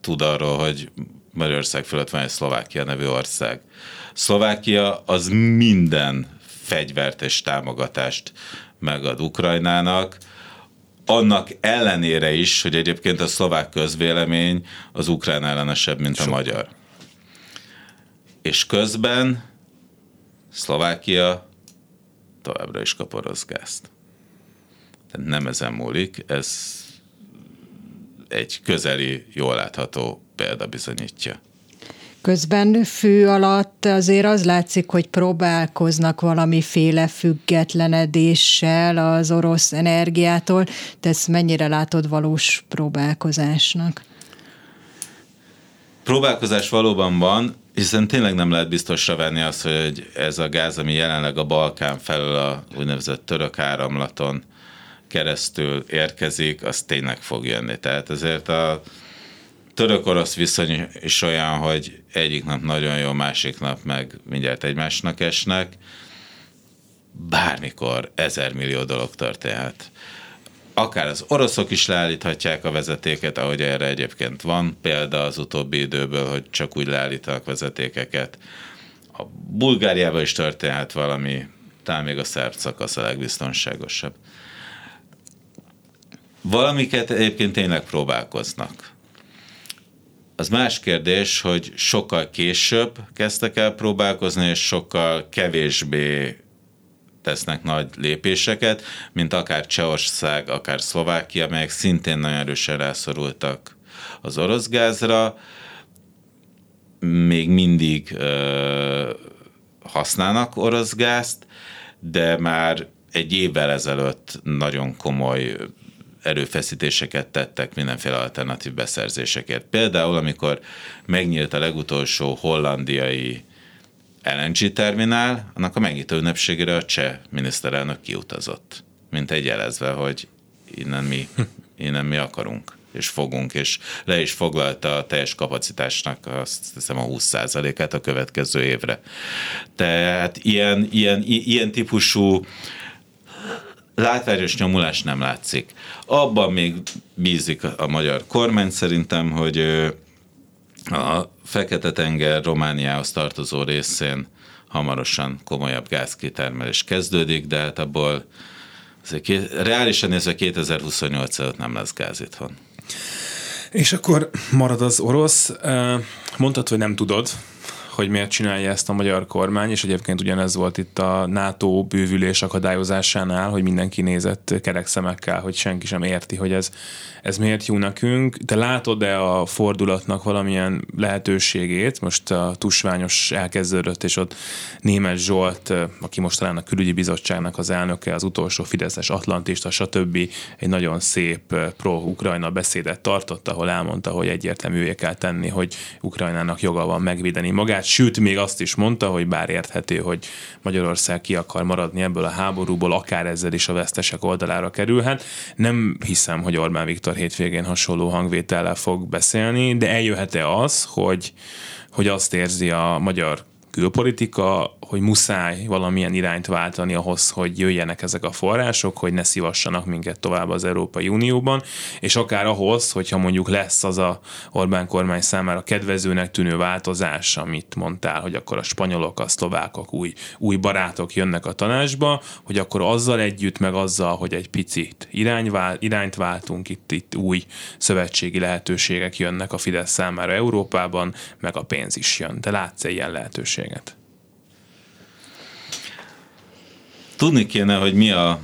[SPEAKER 3] tud arról, hogy Magyarország fölött van egy Szlovákia nevű ország. Szlovákia az minden fegyvert és támogatást megad Ukrajnának, annak ellenére is, hogy egyébként a szlovák közvélemény az ukrán ellenesebb, mint a Sok. magyar és közben Szlovákia továbbra is kap orosz gázt. Tehát nem ezen múlik, ez egy közeli, jól látható példa bizonyítja.
[SPEAKER 4] Közben fű alatt azért az látszik, hogy próbálkoznak valamiféle függetlenedéssel az orosz energiától. Te ezt mennyire látod valós próbálkozásnak?
[SPEAKER 3] Próbálkozás valóban van, hiszen tényleg nem lehet biztosra venni azt, hogy ez a gáz, ami jelenleg a Balkán felől a úgynevezett török áramlaton keresztül érkezik, az tényleg fog jönni. Tehát ezért a török-orosz viszony is olyan, hogy egyik nap nagyon jó, másik nap meg mindjárt egymásnak esnek. Bármikor ezer millió dolog történhet. Akár az oroszok is leállíthatják a vezetéket, ahogy erre egyébként van példa az utóbbi időből, hogy csak úgy leállítanak vezetékeket. A Bulgáriában is történhet valami, talán még a szerb szakasz a legbiztonságosabb. Valamiket egyébként tényleg próbálkoznak. Az más kérdés, hogy sokkal később kezdtek el próbálkozni, és sokkal kevésbé tesznek nagy lépéseket, mint akár Csehország, akár Szlovákia, melyek szintén nagyon erősen rászorultak az orosz gázra, még mindig ö, használnak orosz gázt, de már egy évvel ezelőtt nagyon komoly erőfeszítéseket tettek mindenféle alternatív beszerzésekért. Például, amikor megnyílt a legutolsó hollandiai LNG terminál, annak a megnyitó ünnepségére a cseh miniszterelnök kiutazott, mint egy jelezve, hogy innen mi, innen mi akarunk és fogunk, és le is foglalta a teljes kapacitásnak azt hiszem a 20%-át a következő évre. Tehát ilyen, ilyen, ilyen típusú látványos nyomulás nem látszik. Abban még bízik a magyar kormány szerintem, hogy a Fekete-tenger Romániához tartozó részén hamarosan komolyabb gázkitermelés kezdődik, de hát abból azért reálisan nézve 2028 előtt nem lesz gáz itthon.
[SPEAKER 2] És akkor marad az orosz. Mondtad, hogy nem tudod, hogy miért csinálja ezt a magyar kormány, és egyébként ugyanez volt itt a NATO bővülés akadályozásánál, hogy mindenki nézett kerek szemekkel, hogy senki sem érti, hogy ez, ez miért jó nekünk. Te látod-e a fordulatnak valamilyen lehetőségét? Most a tusványos elkezdődött, és ott Némes Zsolt, aki most talán a külügyi bizottságnak az elnöke, az utolsó Fideszes atlantista, stb. egy nagyon szép pro-Ukrajna beszédet tartott, ahol elmondta, hogy egyértelművé kell tenni, hogy Ukrajnának joga van megvédeni magát, sőt, még azt is mondta, hogy bár érthető, hogy Magyarország ki akar maradni ebből a háborúból, akár ezzel is a vesztesek oldalára kerülhet. Nem hiszem, hogy Orbán Viktor hétvégén hasonló hangvétellel fog beszélni, de eljöhet-e az, hogy, hogy azt érzi a magyar külpolitika, hogy muszáj valamilyen irányt váltani ahhoz, hogy jöjjenek ezek a források, hogy ne szívassanak minket tovább az Európai Unióban, és akár ahhoz, hogyha mondjuk lesz az a Orbán kormány számára kedvezőnek tűnő változás, amit mondtál, hogy akkor a spanyolok, a szlovákok, új, új barátok jönnek a tanácsba, hogy akkor azzal együtt, meg azzal, hogy egy picit irányvál, irányt váltunk, itt, itt új szövetségi lehetőségek jönnek a Fidesz számára Európában, meg a pénz is jön. Te látsz ilyen lehetőséget?
[SPEAKER 3] Tudni kéne, hogy mi a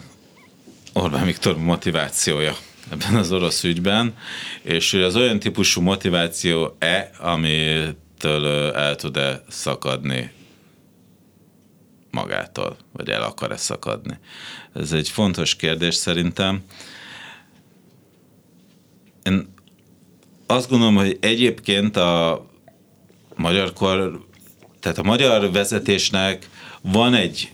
[SPEAKER 3] Orbán Viktor motivációja ebben az orosz ügyben, és hogy az olyan típusú motiváció-e, amitől el tud-e szakadni magától, vagy el akar-e szakadni. Ez egy fontos kérdés szerintem. Én azt gondolom, hogy egyébként a magyar kor, tehát a magyar vezetésnek van egy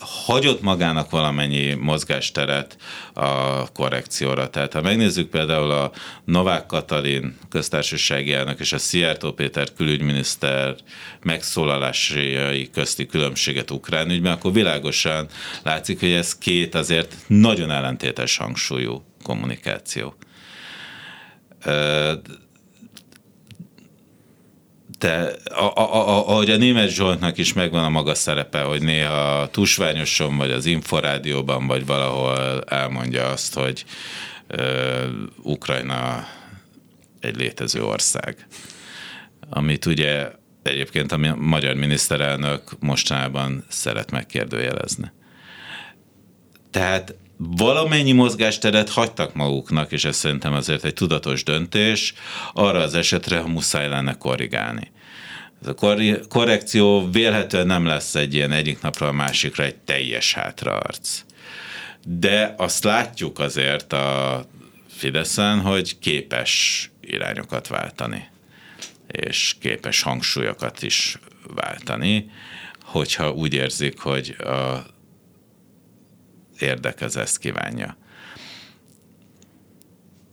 [SPEAKER 3] hagyott magának valamennyi mozgásteret a korrekcióra. Tehát ha megnézzük például a Novák Katalin köztársasági elnök és a Szijjártó Péter külügyminiszter megszólalásai közti különbséget ukrán ügyben, akkor világosan látszik, hogy ez két azért nagyon ellentétes hangsúlyú kommunikáció te, a, a, a, a német Zsoltnak is megvan a maga szerepe, hogy néha tusványosan, vagy az Inforádióban, vagy valahol elmondja azt, hogy uh, Ukrajna egy létező ország. Amit ugye egyébként a magyar miniszterelnök mostanában szeret megkérdőjelezni. Tehát valamennyi mozgásteret hagytak maguknak, és ez szerintem azért egy tudatos döntés, arra az esetre, ha muszáj lenne korrigálni. Ez a korrekció vélhetően nem lesz egy ilyen egyik napra a másikra egy teljes hátraarc. De azt látjuk azért a Fideszen, hogy képes irányokat váltani, és képes hangsúlyokat is váltani, hogyha úgy érzik, hogy a érdek ezt kívánja.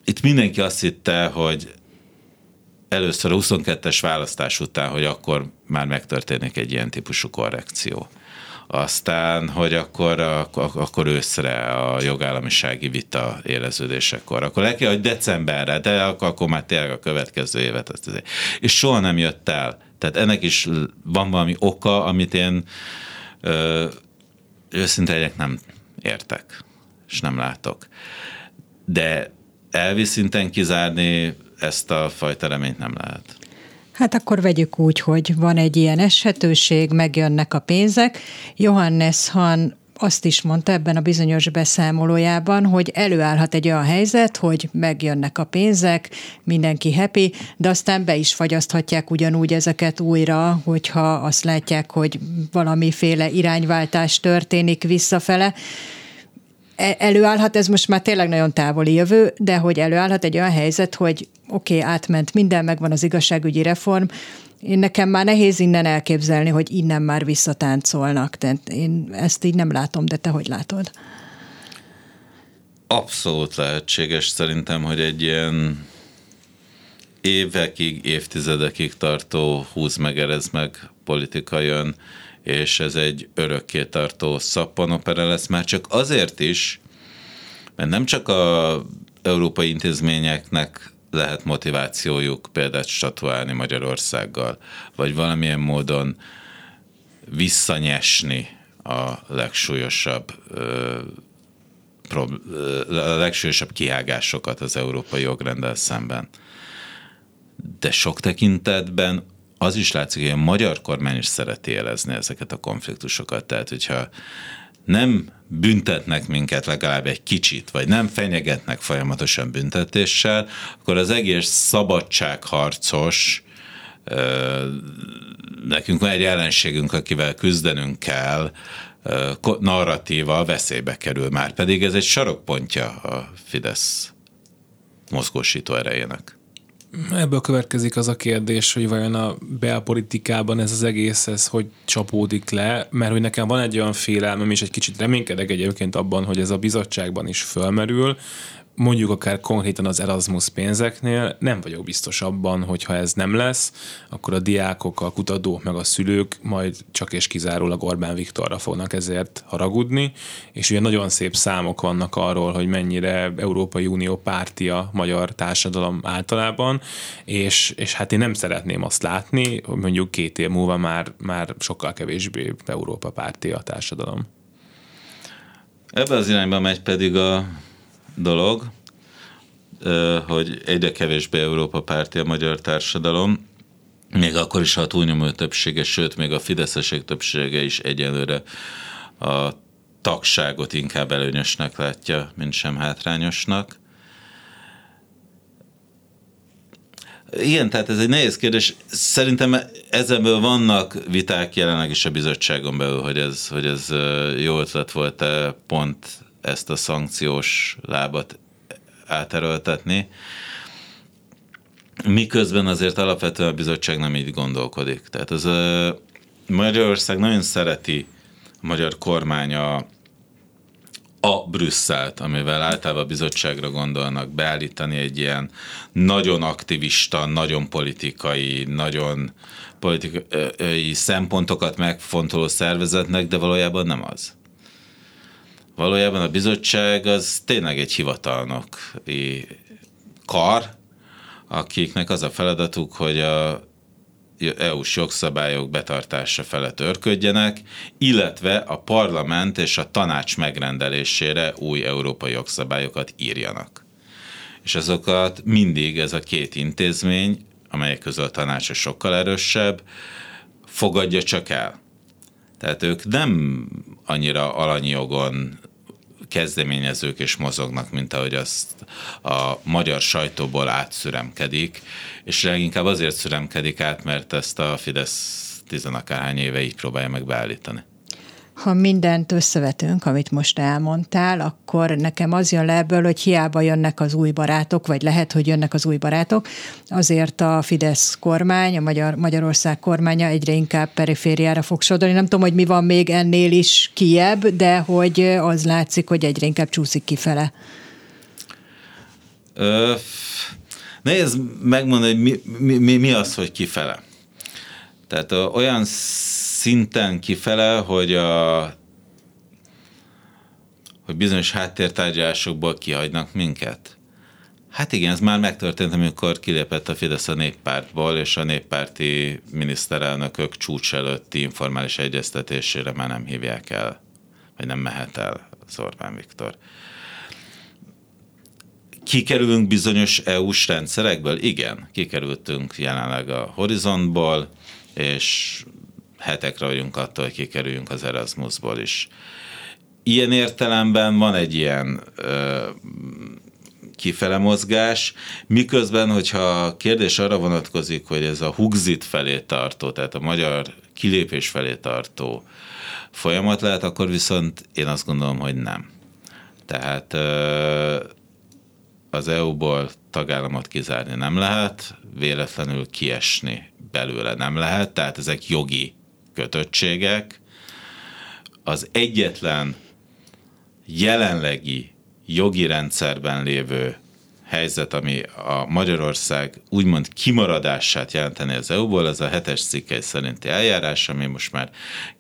[SPEAKER 3] Itt mindenki azt hitte, hogy először a 22-es választás után, hogy akkor már megtörténik egy ilyen típusú korrekció. Aztán, hogy akkor, akkor őszre a jogállamisági vita éleződésekor. Akkor le kell, hogy decemberre, de akkor már tényleg a következő évet. Azt És soha nem jött el. Tehát ennek is van valami oka, amit én ö, őszintén nem értek, és nem látok. De elvi szinten kizárni ezt a fajta reményt nem lehet.
[SPEAKER 4] Hát akkor vegyük úgy, hogy van egy ilyen esetőség, megjönnek a pénzek. Johannes Han azt is mondta ebben a bizonyos beszámolójában, hogy előállhat egy olyan helyzet, hogy megjönnek a pénzek, mindenki happy, de aztán be is fagyaszthatják ugyanúgy ezeket újra, hogyha azt látják, hogy valamiféle irányváltás történik visszafele. E, előállhat, ez most már tényleg nagyon távoli jövő, de hogy előállhat egy olyan helyzet, hogy oké, okay, átment minden, megvan az igazságügyi reform, én nekem már nehéz innen elképzelni, hogy innen már visszatáncolnak. Tehát én ezt így nem látom, de te hogy látod?
[SPEAKER 3] Abszolút lehetséges szerintem, hogy egy ilyen évekig, évtizedekig tartó húz meg, erez meg politika jön, és ez egy örökké tartó szappanopera lesz, már csak azért is, mert nem csak a európai intézményeknek lehet motivációjuk példát statuálni Magyarországgal, vagy valamilyen módon visszanyesni a legsúlyosabb a legsúlyosabb kihágásokat az európai jogrenddel szemben. De sok tekintetben az is látszik, hogy a magyar kormány is szereti élezni ezeket a konfliktusokat. Tehát, hogyha nem büntetnek minket legalább egy kicsit, vagy nem fenyegetnek folyamatosan büntetéssel, akkor az egész szabadságharcos nekünk van egy ellenségünk, akivel küzdenünk kell, narratíva veszélybe kerül már, pedig ez egy sarokpontja a Fidesz mozgósító erejének.
[SPEAKER 2] Ebből következik az a kérdés, hogy vajon a belpolitikában ez az egész, ez hogy csapódik le, mert hogy nekem van egy olyan félelmem, és egy kicsit reménykedek egyébként abban, hogy ez a bizottságban is fölmerül, mondjuk akár konkrétan az Erasmus pénzeknél nem vagyok biztos abban, hogy ha ez nem lesz, akkor a diákok, a kutatók meg a szülők majd csak és kizárólag Orbán Viktorra fognak ezért haragudni, és ugye nagyon szép számok vannak arról, hogy mennyire Európai Unió pártia magyar társadalom általában, és, és hát én nem szeretném azt látni, hogy mondjuk két év múlva már, már sokkal kevésbé Európa pártia a társadalom.
[SPEAKER 3] Ebben az irányba megy pedig a dolog, hogy egyre kevésbé Európa párti a magyar társadalom, még akkor is, ha a túlnyomó többsége, sőt, még a fideszesek többsége is egyelőre a tagságot inkább előnyösnek látja, mint sem hátrányosnak. Igen, tehát ez egy nehéz kérdés. Szerintem ezenből vannak viták jelenleg is a bizottságon belül, hogy ez, hogy ez jó ötlet volt-e pont ezt a szankciós lábat áterőltetni. Miközben azért alapvetően a bizottság nem így gondolkodik. Tehát az Magyarország nagyon szereti a magyar kormány a, a Brüsszelt, amivel általában a bizottságra gondolnak, beállítani egy ilyen nagyon aktivista, nagyon politikai, nagyon politikai szempontokat megfontoló szervezetnek, de valójában nem az valójában a bizottság az tényleg egy hivatalnok kar, akiknek az a feladatuk, hogy a EU-s jogszabályok betartása felett örködjenek, illetve a parlament és a tanács megrendelésére új európai jogszabályokat írjanak. És azokat mindig ez a két intézmény amelyek közül a tanács sokkal erősebb, fogadja csak el. Tehát ők nem annyira alanyi kezdeményezők és mozognak, mint ahogy azt a magyar sajtóból átszüremkedik, és leginkább azért szüremkedik át, mert ezt a Fidesz tizenakárhány éve így próbálja meg beállítani
[SPEAKER 4] ha mindent összevetünk, amit most elmondtál, akkor nekem az jön le ebből, hogy hiába jönnek az új barátok, vagy lehet, hogy jönnek az új barátok, azért a Fidesz kormány, a Magyar, Magyarország kormánya egyre inkább perifériára fog sodorni. Nem tudom, hogy mi van még ennél is kiebb, de hogy az látszik, hogy egyre inkább csúszik kifele.
[SPEAKER 3] Ö, nehéz megmondani, hogy mi, mi, mi az, hogy kifele. Tehát olyan szinten kifele, hogy a hogy bizonyos háttértárgyalásokból kihagynak minket. Hát igen, ez már megtörtént, amikor kilépett a Fidesz a néppártból, és a néppárti miniszterelnökök csúcs előtti informális egyeztetésére már nem hívják el, vagy nem mehet el az Orbán Viktor. Kikerülünk bizonyos EU-s rendszerekből? Igen, kikerültünk jelenleg a horizontból, és hetekre vagyunk attól, hogy kikerüljünk az Erasmusból is. Ilyen értelemben van egy ilyen ö, kifele mozgás, miközben, hogyha a kérdés arra vonatkozik, hogy ez a Hugzit felé tartó, tehát a magyar kilépés felé tartó folyamat lehet, akkor viszont én azt gondolom, hogy nem. Tehát az EU-ból tagállamot kizárni nem lehet, véletlenül kiesni belőle nem lehet, tehát ezek jogi kötöttségek. Az egyetlen jelenlegi jogi rendszerben lévő helyzet, ami a Magyarország úgymond kimaradását jelenteni az EU-ból, az a hetes cikkely szerinti eljárás, ami most már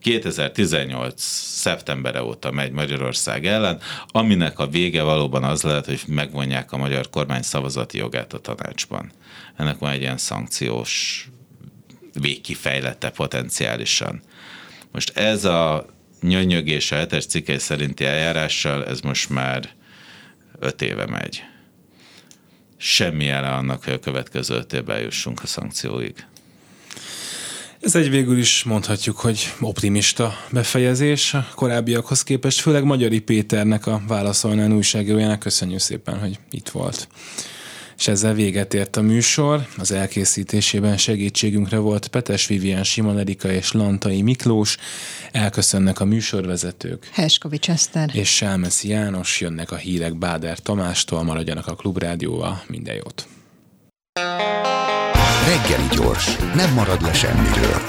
[SPEAKER 3] 2018. szeptembere óta megy Magyarország ellen, aminek a vége valóban az lehet, hogy megvonják a magyar kormány szavazati jogát a tanácsban. Ennek van egy ilyen szankciós végkifejlette potenciálisan. Most ez a nyönyögés a hetes cikkely szerinti eljárással, ez most már öt éve megy. Semmi jele annak, hogy a következő öt évben jussunk a szankcióig.
[SPEAKER 2] Ez egy végül is mondhatjuk, hogy optimista befejezés a korábbiakhoz képest, főleg Magyari Péternek a válaszolnán újságírójának. Köszönjük szépen, hogy itt volt és ezzel véget ért a műsor. Az elkészítésében segítségünkre volt Petes Vivian Simon Erika és Lantai Miklós. Elköszönnek a műsorvezetők.
[SPEAKER 4] Heskovics Eszter.
[SPEAKER 2] És Sálmeszi János. Jönnek a hírek Báder Tamástól. Maradjanak a Klubrádióval. Minden jót.
[SPEAKER 1] Reggeli gyors. Nem marad le semmiről.